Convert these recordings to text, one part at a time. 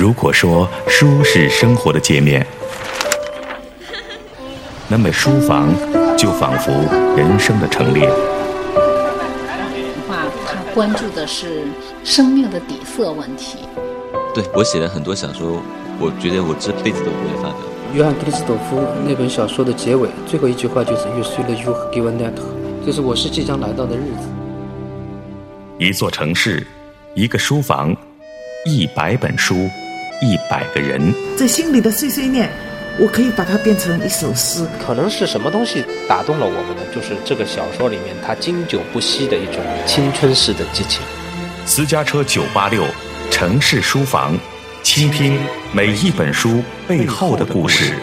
如果说书是生活的界面，那么书房就仿佛人生的陈列。画他关注的是生命的底色问题。对我写了很多小说，我觉得我这辈子都不会发表。约翰克里斯朵夫那本小说的结尾最后一句话就是“越睡了越给我难就是我是即将来到的日子。一座城市，一个书房，一百本书，一百个人。这心里的碎碎念，我可以把它变成一首诗。可能是什么东西打动了我们呢？就是这个小说里面它经久不息的一种青春式的激情。私家车九八六，城市书房。倾听每一本书背后的故事。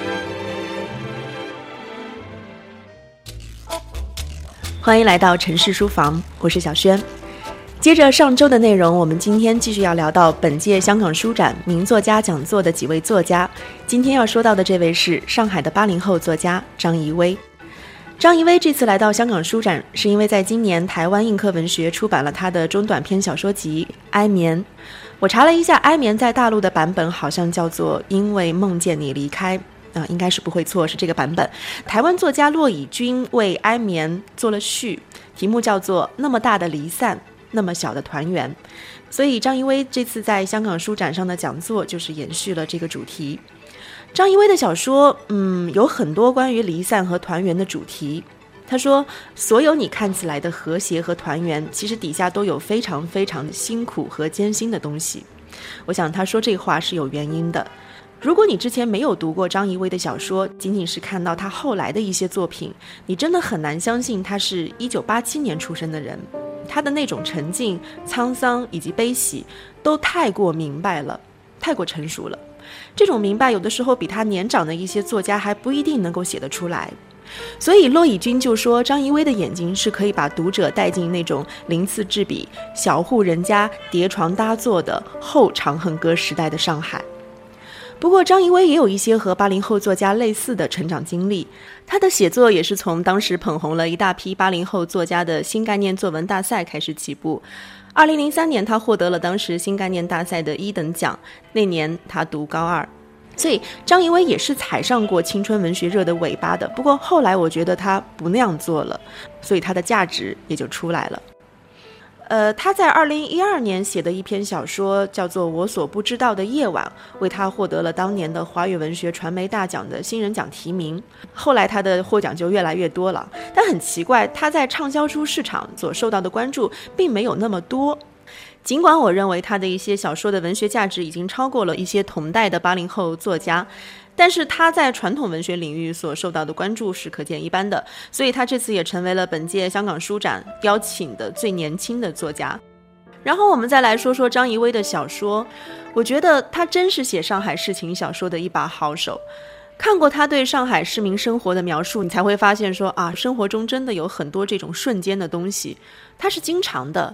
欢迎来到城市书房，我是小轩。接着上周的内容，我们今天继续要聊到本届香港书展名作家讲座的几位作家。今天要说到的这位是上海的八零后作家张怡薇。张怡薇这次来到香港书展，是因为在今年台湾映客文学出版了他的中短篇小说集《哀眠》。我查了一下，《哀眠》在大陆的版本好像叫做《因为梦见你离开》，啊，应该是不会错，是这个版本。台湾作家骆以军为《哀眠》做了序，题目叫做《那么大的离散，那么小的团圆》。所以张一威这次在香港书展上的讲座就是延续了这个主题。张一威的小说，嗯，有很多关于离散和团圆的主题。他说：“所有你看起来的和谐和团圆，其实底下都有非常非常辛苦和艰辛的东西。”我想他说这话是有原因的。如果你之前没有读过张怡薇的小说，仅仅是看到他后来的一些作品，你真的很难相信他是一九八七年出生的人。他的那种沉静、沧桑以及悲喜，都太过明白了，太过成熟了。这种明白，有的时候比他年长的一些作家还不一定能够写得出来。所以骆以军就说，张怡薇的眼睛是可以把读者带进那种鳞次栉比、小户人家叠床搭座的后长恨歌时代的上海。不过，张怡薇也有一些和八零后作家类似的成长经历，她的写作也是从当时捧红了一大批八零后作家的新概念作文大赛开始起步。二零零三年，她获得了当时新概念大赛的一等奖，那年她读高二。所以张怡薇也是踩上过青春文学热的尾巴的，不过后来我觉得她不那样做了，所以她的价值也就出来了。呃，他在二零一二年写的一篇小说叫做《我所不知道的夜晚》，为他获得了当年的华语文学传媒大奖的新人奖提名。后来他的获奖就越来越多了，但很奇怪，他在畅销书市场所受到的关注并没有那么多。尽管我认为他的一些小说的文学价值已经超过了一些同代的八零后作家，但是他在传统文学领域所受到的关注是可见一斑的。所以他这次也成为了本届香港书展邀请的最年轻的作家。然后我们再来说说张怡薇的小说，我觉得他真是写上海市情小说的一把好手。看过他对上海市民生活的描述，你才会发现说啊，生活中真的有很多这种瞬间的东西，它是经常的。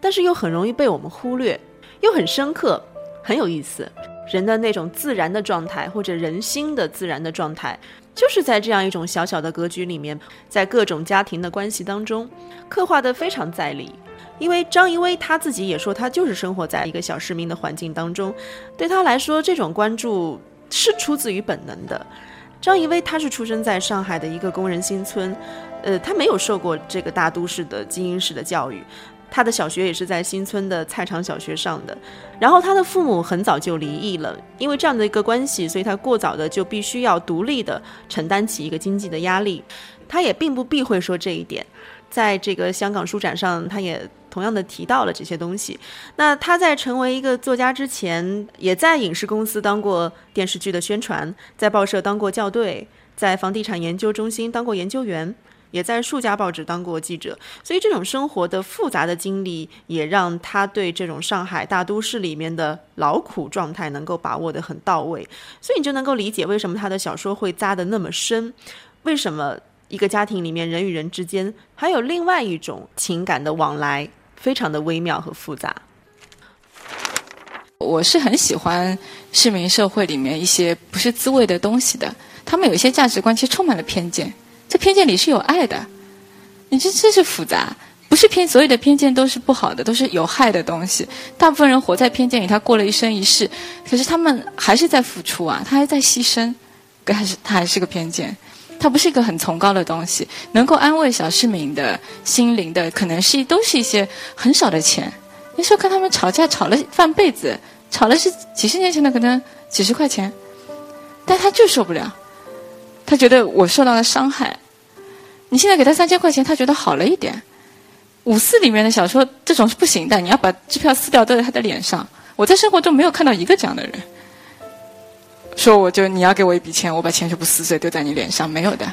但是又很容易被我们忽略，又很深刻，很有意思。人的那种自然的状态，或者人心的自然的状态，就是在这样一种小小的格局里面，在各种家庭的关系当中，刻画的非常在理。因为张怡薇她自己也说，她就是生活在一个小市民的环境当中，对她来说，这种关注是出自于本能的。张怡薇她是出生在上海的一个工人新村，呃，她没有受过这个大都市的精英式的教育。他的小学也是在新村的菜场小学上的，然后他的父母很早就离异了，因为这样的一个关系，所以他过早的就必须要独立的承担起一个经济的压力。他也并不避讳说这一点，在这个香港书展上，他也同样的提到了这些东西。那他在成为一个作家之前，也在影视公司当过电视剧的宣传，在报社当过校对，在房地产研究中心当过研究员。也在数家报纸当过记者，所以这种生活的复杂的经历，也让他对这种上海大都市里面的劳苦状态能够把握得很到位。所以你就能够理解为什么他的小说会扎得那么深，为什么一个家庭里面人与人之间还有另外一种情感的往来，非常的微妙和复杂。我是很喜欢市民社会里面一些不是滋味的东西的，他们有一些价值观其实充满了偏见。这偏见里是有爱的，你这这是复杂，不是偏所有的偏见都是不好的，都是有害的东西。大部分人活在偏见里，他过了一生一世，可是他们还是在付出啊，他还在牺牲，还是他还是个偏见。它不是一个很崇高的东西，能够安慰小市民的心灵的，可能是都是一些很少的钱。你说跟他们吵架，吵了半辈子，吵了是几十年前的可能几十块钱，但他就受不了，他觉得我受到了伤害。你现在给他三千块钱，他觉得好了一点。五四里面的小说这种是不行的，你要把支票撕掉，丢在他的脸上。我在生活中没有看到一个这样的人。说我就你要给我一笔钱，我把钱全部撕碎丢在你脸上，没有的。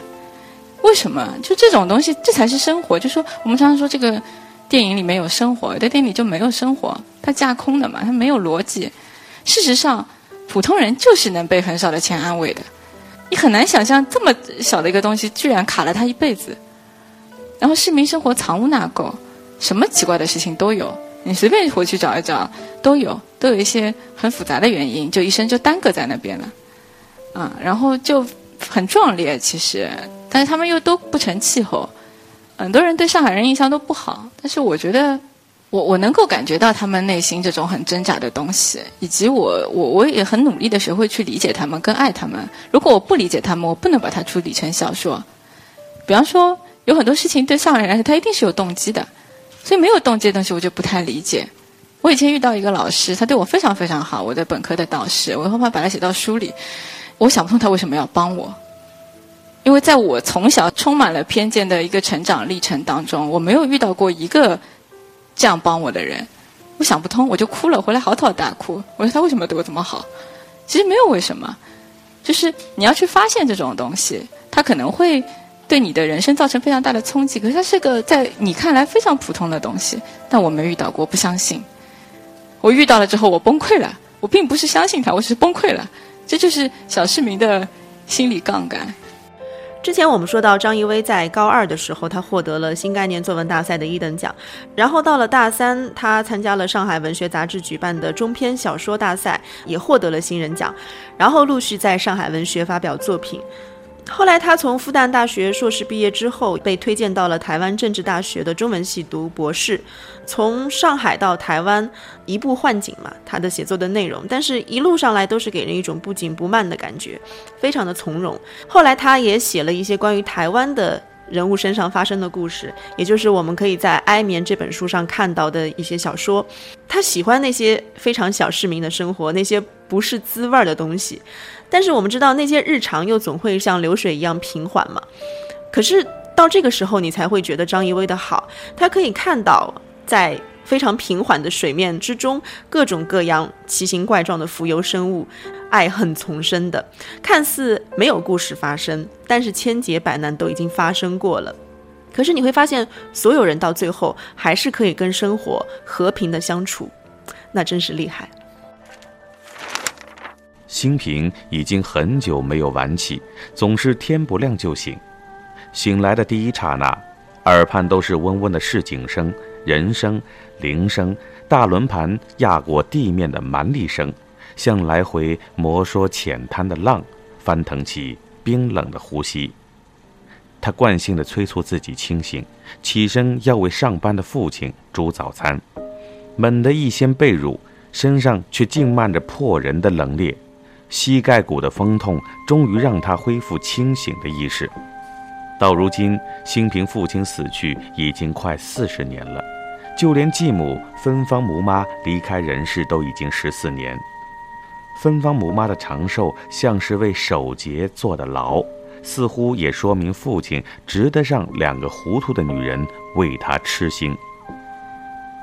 为什么？就这种东西，这才是生活。就说我们常常说这个电影里面有生活，在电影里就没有生活，它架空的嘛，它没有逻辑。事实上，普通人就是能被很少的钱安慰的。你很难想象这么小的一个东西，居然卡了他一辈子。然后市民生活藏污纳垢，什么奇怪的事情都有。你随便回去找一找，都有，都有一些很复杂的原因，就一生就耽搁在那边了，啊，然后就很壮烈，其实，但是他们又都不成气候，很多人对上海人印象都不好，但是我觉得，我我能够感觉到他们内心这种很挣扎的东西，以及我我我也很努力的学会去理解他们，更爱他们。如果我不理解他们，我不能把它处理成小说。比方说，有很多事情对上人来说，他一定是有动机的。所以没有动机的东西，我就不太理解。我以前遇到一个老师，他对我非常非常好，我的本科的导师，我后怕把他写到书里。我想不通他为什么要帮我，因为在我从小充满了偏见的一个成长历程当中，我没有遇到过一个这样帮我的人。我想不通，我就哭了，回来嚎啕大哭。我说他为什么对我这么好？其实没有为什么，就是你要去发现这种东西，他可能会。对你的人生造成非常大的冲击，可是它是个在你看来非常普通的东西，但我没遇到过，不相信。我遇到了之后，我崩溃了。我并不是相信他，我只是崩溃了。这就是小市民的心理杠杆。之前我们说到，张怡薇在高二的时候，他获得了新概念作文大赛的一等奖，然后到了大三，他参加了上海文学杂志举办的中篇小说大赛，也获得了新人奖，然后陆续在上海文学发表作品。后来，他从复旦大学硕士毕业之后，被推荐到了台湾政治大学的中文系读博士。从上海到台湾，一步换景嘛，他的写作的内容，但是一路上来都是给人一种不紧不慢的感觉，非常的从容。后来，他也写了一些关于台湾的人物身上发生的故事，也就是我们可以在《哀眠》这本书上看到的一些小说。他喜欢那些非常小市民的生活，那些不是滋味儿的东西。但是我们知道那些日常又总会像流水一样平缓嘛，可是到这个时候你才会觉得张艺威的好，他可以看到在非常平缓的水面之中各种各样奇形怪状的浮游生物，爱恨丛生的，看似没有故事发生，但是千劫百难都已经发生过了。可是你会发现，所有人到最后还是可以跟生活和平的相处，那真是厉害。兴平已经很久没有晚起，总是天不亮就醒。醒来的第一刹那，耳畔都是嗡嗡的市井声、人声、铃声、大轮盘压过地面的蛮力声，像来回摩挲浅滩的浪，翻腾起冰冷的呼吸。他惯性地催促自己清醒，起身要为上班的父亲煮早餐。猛地一掀被褥，身上却浸漫着破人的冷冽。膝盖骨的风痛终于让他恢复清醒的意识。到如今，兴平父亲死去已经快四十年了，就连继母芬芳母妈离开人世都已经十四年。芬芳母妈的长寿像是为守节坐的牢，似乎也说明父亲值得让两个糊涂的女人为他痴心。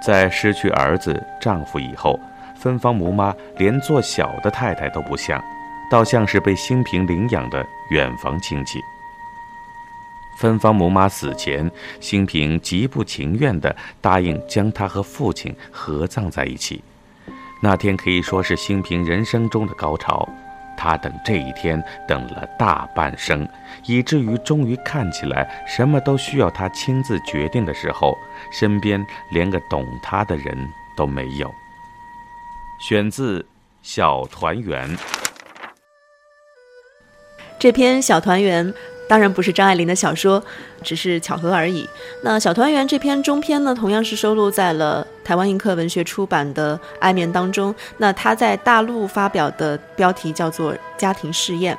在失去儿子、丈夫以后。芬芳母妈连做小的太太都不像，倒像是被兴平领养的远房亲戚。芬芳母妈死前，兴平极不情愿地答应将她和父亲合葬在一起。那天可以说是兴平人生中的高潮，他等这一天等了大半生，以至于终于看起来什么都需要他亲自决定的时候，身边连个懂他的人都没有。选自《小团圆》。这篇《小团圆》当然不是张爱玲的小说，只是巧合而已。那《小团圆》这篇中篇呢，同样是收录在了台湾映客文学出版的《爱眠》当中。那它在大陆发表的标题叫做《家庭试验》。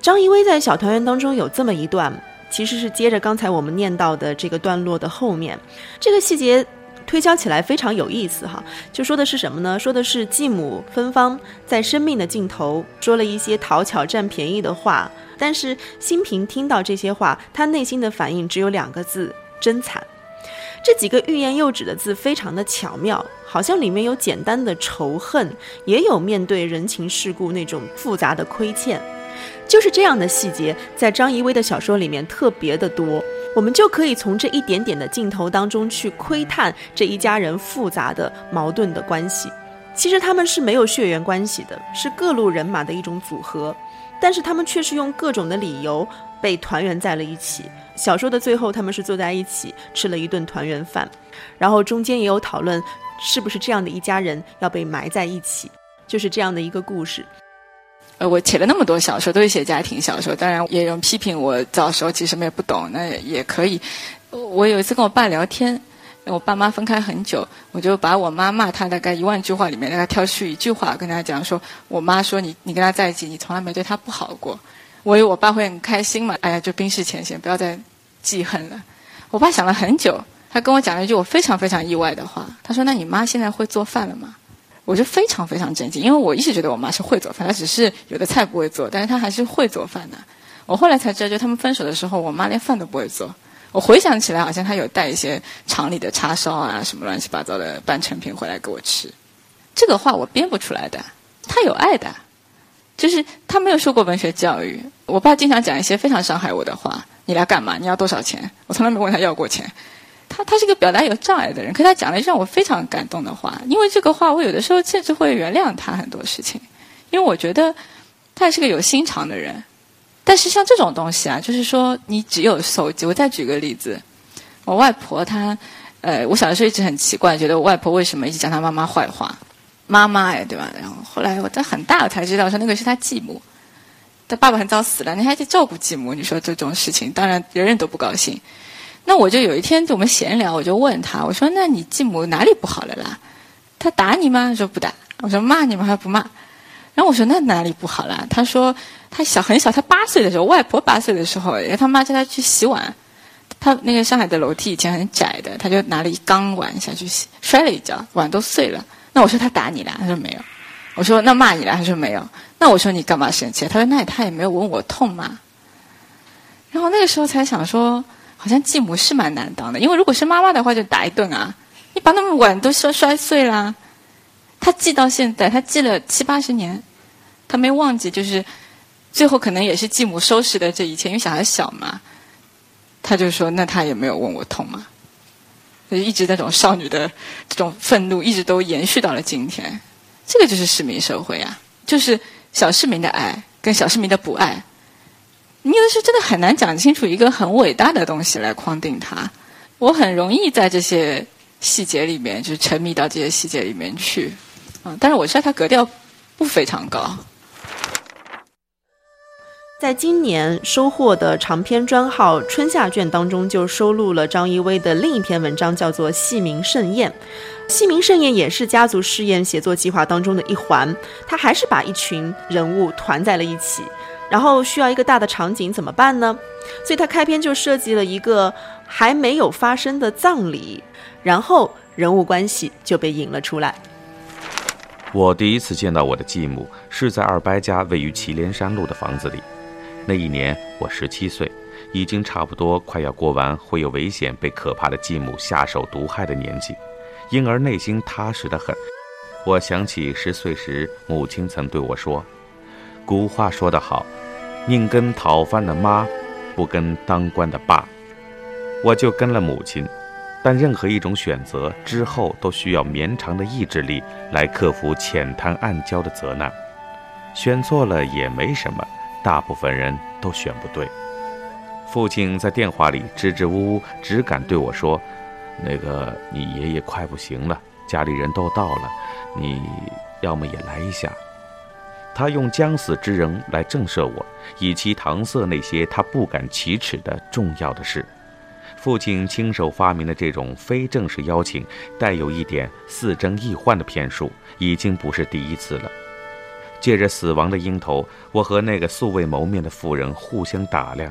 张怡薇在《小团圆》当中有这么一段，其实是接着刚才我们念到的这个段落的后面，这个细节。推敲起来非常有意思哈，就说的是什么呢？说的是继母芬芳在生命的尽头说了一些讨巧占便宜的话，但是新平听到这些话，他内心的反应只有两个字：真惨。这几个欲言又止的字非常的巧妙，好像里面有简单的仇恨，也有面对人情世故那种复杂的亏欠。就是这样的细节，在张怡薇的小说里面特别的多。我们就可以从这一点点的镜头当中去窥探这一家人复杂的矛盾的关系。其实他们是没有血缘关系的，是各路人马的一种组合，但是他们却是用各种的理由被团圆在了一起。小说的最后，他们是坐在一起吃了一顿团圆饭，然后中间也有讨论，是不是这样的一家人要被埋在一起，就是这样的一个故事。我写了那么多小说，都是写家庭小说，当然也有人批评我早时候其实什么也不懂，那也可以。我有一次跟我爸聊天，我爸妈分开很久，我就把我妈骂他大概一万句话里面，让他挑出一句话跟他讲说：“我妈说你你跟他在一起，你从来没对他不好过。”我以为我爸会很开心嘛，哎呀，就冰释前嫌，不要再记恨了。我爸想了很久，他跟我讲了一句我非常非常意外的话，他说：“那你妈现在会做饭了吗？”我就非常非常震惊，因为我一直觉得我妈是会做饭，她只是有的菜不会做，但是她还是会做饭的。我后来才知道，就他们分手的时候，我妈连饭都不会做。我回想起来，好像她有带一些厂里的叉烧啊，什么乱七八糟的半成品回来给我吃。这个话我编不出来的，她有爱的，就是她没有受过文学教育。我爸经常讲一些非常伤害我的话：“你来干嘛？你要多少钱？”我从来没问他要过钱。他他是个表达有障碍的人，可他讲了一句让我非常感动的话。因为这个话，我有的时候甚至会原谅他很多事情，因为我觉得他也是个有心肠的人。但是像这种东西啊，就是说你只有手机。我再举个例子，我外婆她，呃，我小的时候一直很奇怪，觉得我外婆为什么一直讲她妈妈坏话？妈妈哎，对吧？然后后来我在很大我才知道，说那个是她继母，她爸爸很早死了，你还得照顾继母。你说这种事情，当然人人都不高兴。那我就有一天，就我们闲聊，我就问他，我说：“那你继母哪里不好了啦？他打你吗？”说：“不打。”我说：“骂你吗？”他不骂。然后我说：“那哪里不好了？”他说：“他小很小，他八岁的时候，外婆八岁的时候，他妈叫他去洗碗，他那个上海的楼梯以前很窄的，他就拿了一缸碗下去洗，摔了一跤，碗都碎了。那我说他打你了？他说没有。我说那骂你了？他说没有。那我说你干嘛生气？他说那他也没有问我痛吗？然后那个时候才想说。好像继母是蛮难当的，因为如果是妈妈的话，就打一顿啊！你把那么碗都摔摔碎啦，他记到现在，他记了七八十年，他没忘记，就是最后可能也是继母收拾的这一切，因为小孩小嘛，他就说那他也没有问我痛嘛，就一直那种少女的这种愤怒，一直都延续到了今天。这个就是市民社会啊，就是小市民的爱跟小市民的不爱。你有的时候真的很难讲清楚一个很伟大的东西来框定它。我很容易在这些细节里面，就是沉迷到这些细节里面去，嗯！但是我知道它格调不非常高。在今年收获的长篇专号春夏卷当中，就收录了张一威的另一篇文章，叫做《戏名盛宴》。戏名盛宴也是家族试验写作计划当中的一环，他还是把一群人物团在了一起。然后需要一个大的场景怎么办呢？所以他开篇就设计了一个还没有发生的葬礼，然后人物关系就被引了出来。我第一次见到我的继母是在二伯家位于祁连山路的房子里。那一年我十七岁，已经差不多快要过完会有危险被可怕的继母下手毒害的年纪，因而内心踏实的很。我想起十岁时母亲曾对我说。古话说得好，宁跟讨饭的妈，不跟当官的爸。我就跟了母亲，但任何一种选择之后，都需要绵长的意志力来克服浅滩暗礁的责难。选错了也没什么，大部分人都选不对。父亲在电话里支支吾吾，只敢对我说：“那个，你爷爷快不行了，家里人都到了，你要么也来一下。”他用将死之人来震慑我，以其搪塞那些他不敢启齿的重要的事。父亲亲手发明的这种非正式邀请，带有一点似真亦幻的骗术，已经不是第一次了。借着死亡的鹰头，我和那个素未谋面的妇人互相打量。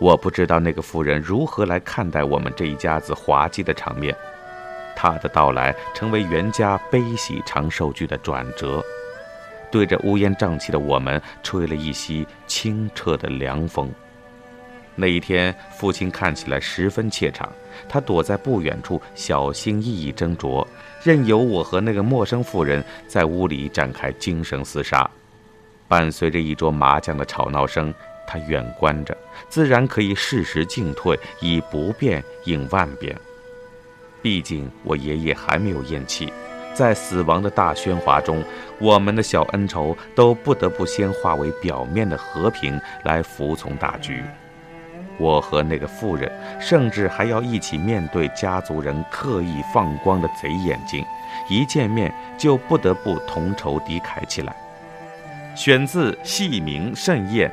我不知道那个妇人如何来看待我们这一家子滑稽的场面。他的到来成为袁家悲喜长寿剧的转折。对着乌烟瘴气的我们，吹了一袭清澈的凉风。那一天，父亲看起来十分怯场，他躲在不远处，小心翼翼斟酌，任由我和那个陌生妇人在屋里展开精神厮杀。伴随着一桌麻将的吵闹声，他远观着，自然可以适时进退，以不变应万变。毕竟我爷爷还没有咽气。在死亡的大喧哗中，我们的小恩仇都不得不先化为表面的和平来服从大局。我和那个妇人，甚至还要一起面对家族人刻意放光的贼眼睛，一见面就不得不同仇敌忾起来。选自《戏名盛宴》。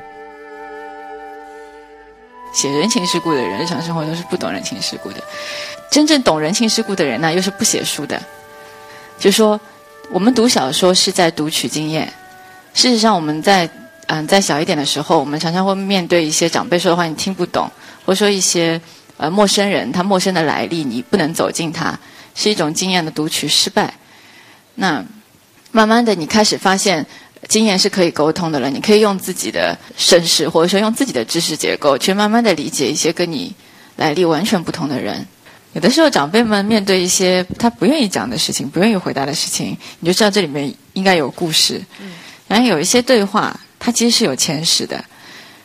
写人情世故的人，日常生活都是不懂人情世故的；真正懂人情世故的人呢，又是不写书的。就说，我们读小说是在读取经验。事实上，我们在嗯在小一点的时候，我们常常会面对一些长辈说的话，你听不懂，或者说一些呃陌生人他陌生的来历，你不能走近他，是一种经验的读取失败。那慢慢的，你开始发现经验是可以沟通的了，你可以用自己的身世，或者说用自己的知识结构，去慢慢的理解一些跟你来历完全不同的人。有的时候，长辈们面对一些他不愿意讲的事情、不愿意回答的事情，你就知道这里面应该有故事。然后有一些对话，它其实是有前史的。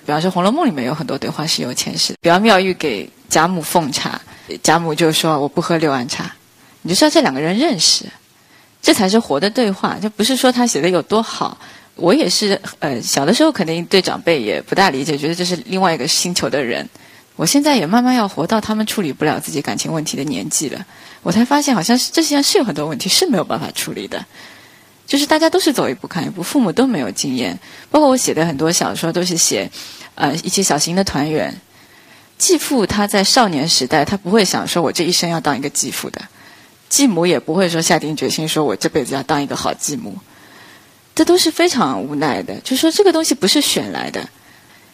比方说，《红楼梦》里面有很多对话是有前史。比方，妙玉给贾母奉茶，贾母就说：“我不喝六安茶。”你就知道这两个人认识，这才是活的对话，就不是说他写的有多好。我也是，呃，小的时候肯定对长辈也不大理解，觉得这是另外一个星球的人。我现在也慢慢要活到他们处理不了自己感情问题的年纪了，我才发现好像是这些上是有很多问题是没有办法处理的，就是大家都是走一步看一步，父母都没有经验，包括我写的很多小说都是写，呃，一些小型的团圆，继父他在少年时代他不会想说我这一生要当一个继父的，继母也不会说下定决心说我这辈子要当一个好继母，这都是非常无奈的，就说这个东西不是选来的。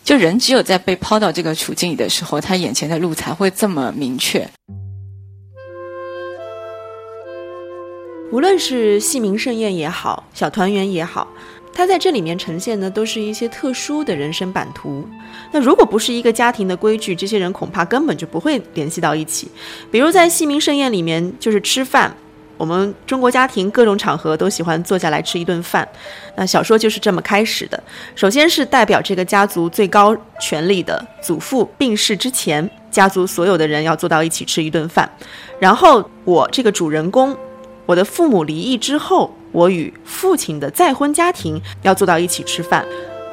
就人只有在被抛到这个处境里的时候，他眼前的路才会这么明确。无论是戏名盛宴也好，小团圆也好，他在这里面呈现的都是一些特殊的人生版图。那如果不是一个家庭的规矩，这些人恐怕根本就不会联系到一起。比如在戏名盛宴里面，就是吃饭。我们中国家庭各种场合都喜欢坐下来吃一顿饭，那小说就是这么开始的。首先是代表这个家族最高权力的祖父病逝之前，家族所有的人要坐到一起吃一顿饭。然后我这个主人公，我的父母离异之后，我与父亲的再婚家庭要坐到一起吃饭。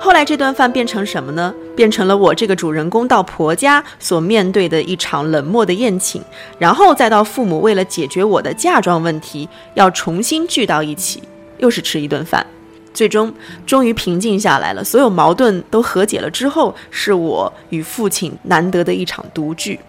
后来这顿饭变成什么呢？变成了我这个主人公到婆家所面对的一场冷漠的宴请，然后再到父母为了解决我的嫁妆问题，要重新聚到一起，又是吃一顿饭，最终终于平静下来了，所有矛盾都和解了之后，是我与父亲难得的一场独聚，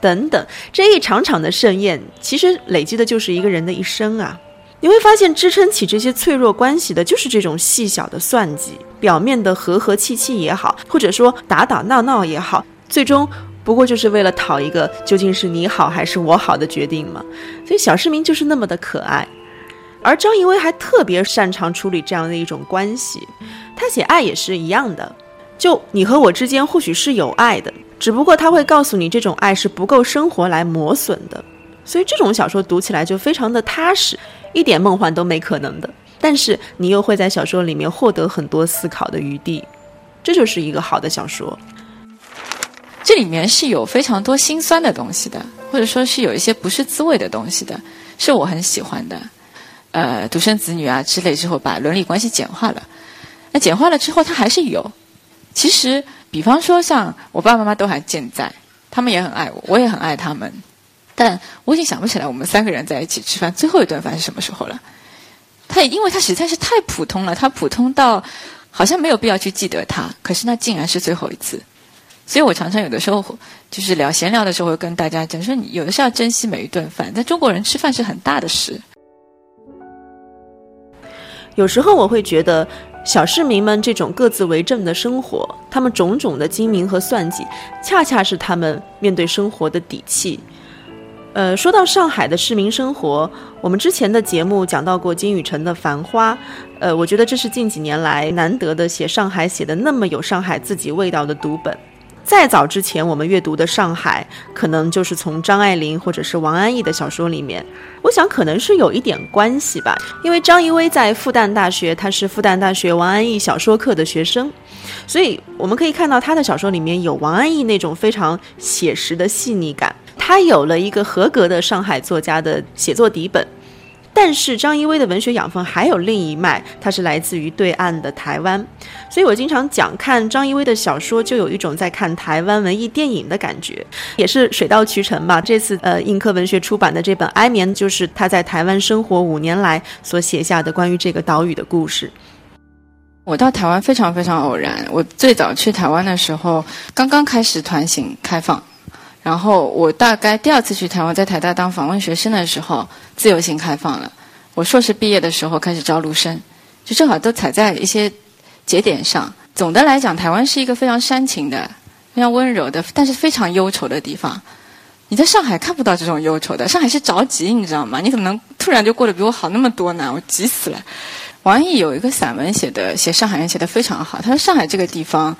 等等，这一场场的盛宴，其实累积的就是一个人的一生啊。你会发现，支撑起这些脆弱关系的，就是这种细小的算计。表面的和和气气也好，或者说打打闹闹也好，最终不过就是为了讨一个究竟是你好还是我好的决定嘛。所以小市民就是那么的可爱，而张艺威还特别擅长处理这样的一种关系。他写爱也是一样的，就你和我之间或许是有爱的，只不过他会告诉你这种爱是不够生活来磨损的。所以这种小说读起来就非常的踏实。一点梦幻都没可能的，但是你又会在小说里面获得很多思考的余地，这就是一个好的小说。这里面是有非常多心酸的东西的，或者说是有一些不是滋味的东西的，是我很喜欢的。呃，独生子女啊之类之后，把伦理关系简化了。那简化了之后，它还是有。其实，比方说像我爸爸妈妈都还健在，他们也很爱我，我也很爱他们。但我已经想不起来我们三个人在一起吃饭最后一顿饭是什么时候了。他因为他实在是太普通了，他普通到好像没有必要去记得他，可是那竟然是最后一次。所以我常常有的时候就是聊闲聊的时候，会跟大家讲说，你有的是要珍惜每一顿饭。在中国人吃饭是很大的事。有时候我会觉得，小市民们这种各自为政的生活，他们种种的精明和算计，恰恰是他们面对生活的底气。呃，说到上海的市民生活，我们之前的节目讲到过金宇澄的《繁花》，呃，我觉得这是近几年来难得的写上海写的那么有上海自己味道的读本。再早之前，我们阅读的上海，可能就是从张爱玲或者是王安忆的小说里面。我想可能是有一点关系吧，因为张怡薇在复旦大学，她是复旦大学王安忆小说课的学生，所以我们可以看到她的小说里面有王安忆那种非常写实的细腻感。他有了一个合格的上海作家的写作底本。但是张一威的文学养分还有另一脉，它是来自于对岸的台湾，所以我经常讲看张一威的小说，就有一种在看台湾文艺电影的感觉，也是水到渠成吧。这次呃映客文学出版的这本《哀眠》，就是他在台湾生活五年来所写下的关于这个岛屿的故事。我到台湾非常非常偶然，我最早去台湾的时候，刚刚开始团行开放。然后我大概第二次去台湾，在台大当访问学生的时候，自由行开放了。我硕士毕业的时候开始招录生，就正好都踩在一些节点上。总的来讲，台湾是一个非常煽情的、非常温柔的，但是非常忧愁的地方。你在上海看不到这种忧愁的，上海是着急，你知道吗？你怎么能突然就过得比我好那么多呢？我急死了。王毅有一个散文写的，写上海人写的非常好。他说：“上海这个地方，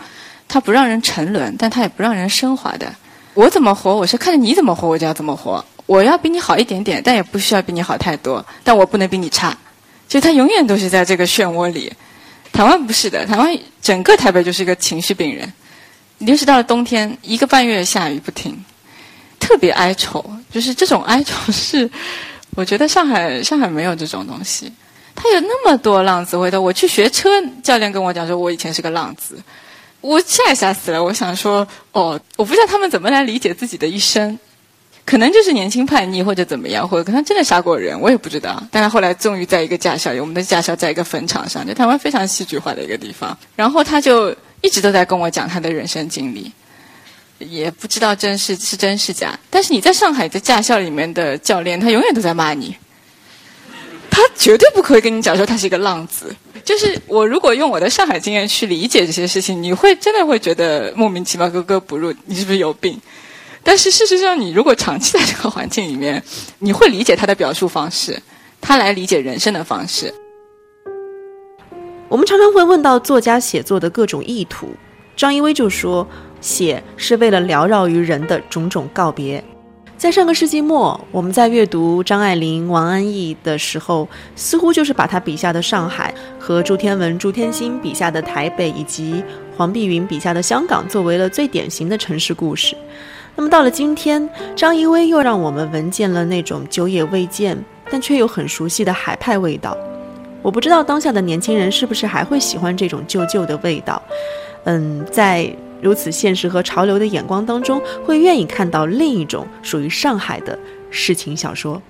它不让人沉沦，但它也不让人升华的。”我怎么活，我是看着你怎么活，我就要怎么活。我要比你好一点点，但也不需要比你好太多。但我不能比你差，就他永远都是在这个漩涡里。台湾不是的，台湾整个台北就是一个情绪病人。尤其到了冬天，一个半月下雨不停，特别哀愁。就是这种哀愁是，我觉得上海上海没有这种东西。他有那么多浪子回头。我去学车，教练跟我讲说，我以前是个浪子。我吓也吓死了！我想说，哦，我不知道他们怎么来理解自己的一生，可能就是年轻叛逆或者怎么样，或者可能真的杀过人，我也不知道。但他后来终于在一个驾校，我们的驾校在一个坟场上，就台湾非常戏剧化的一个地方。然后他就一直都在跟我讲他的人生经历，也不知道真是是真是假。但是你在上海的驾校里面的教练，他永远都在骂你，他绝对不可以跟你讲说他是一个浪子。就是我如果用我的上海经验去理解这些事情，你会真的会觉得莫名其妙、格格不入，你是不是有病？但是事实上，你如果长期在这个环境里面，你会理解他的表述方式，他来理解人生的方式。我们常常会问到作家写作的各种意图，张一威就说：“写是为了缭绕于人的种种告别。”在上个世纪末，我们在阅读张爱玲、王安忆的时候，似乎就是把她笔下的上海和朱天文、朱天心笔下的台北，以及黄碧云笔下的香港，作为了最典型的城市故事。那么到了今天，张一薇又让我们闻见了那种久也未见但却又很熟悉的海派味道。我不知道当下的年轻人是不是还会喜欢这种旧旧的味道。嗯，在。如此现实和潮流的眼光当中，会愿意看到另一种属于上海的市情小说。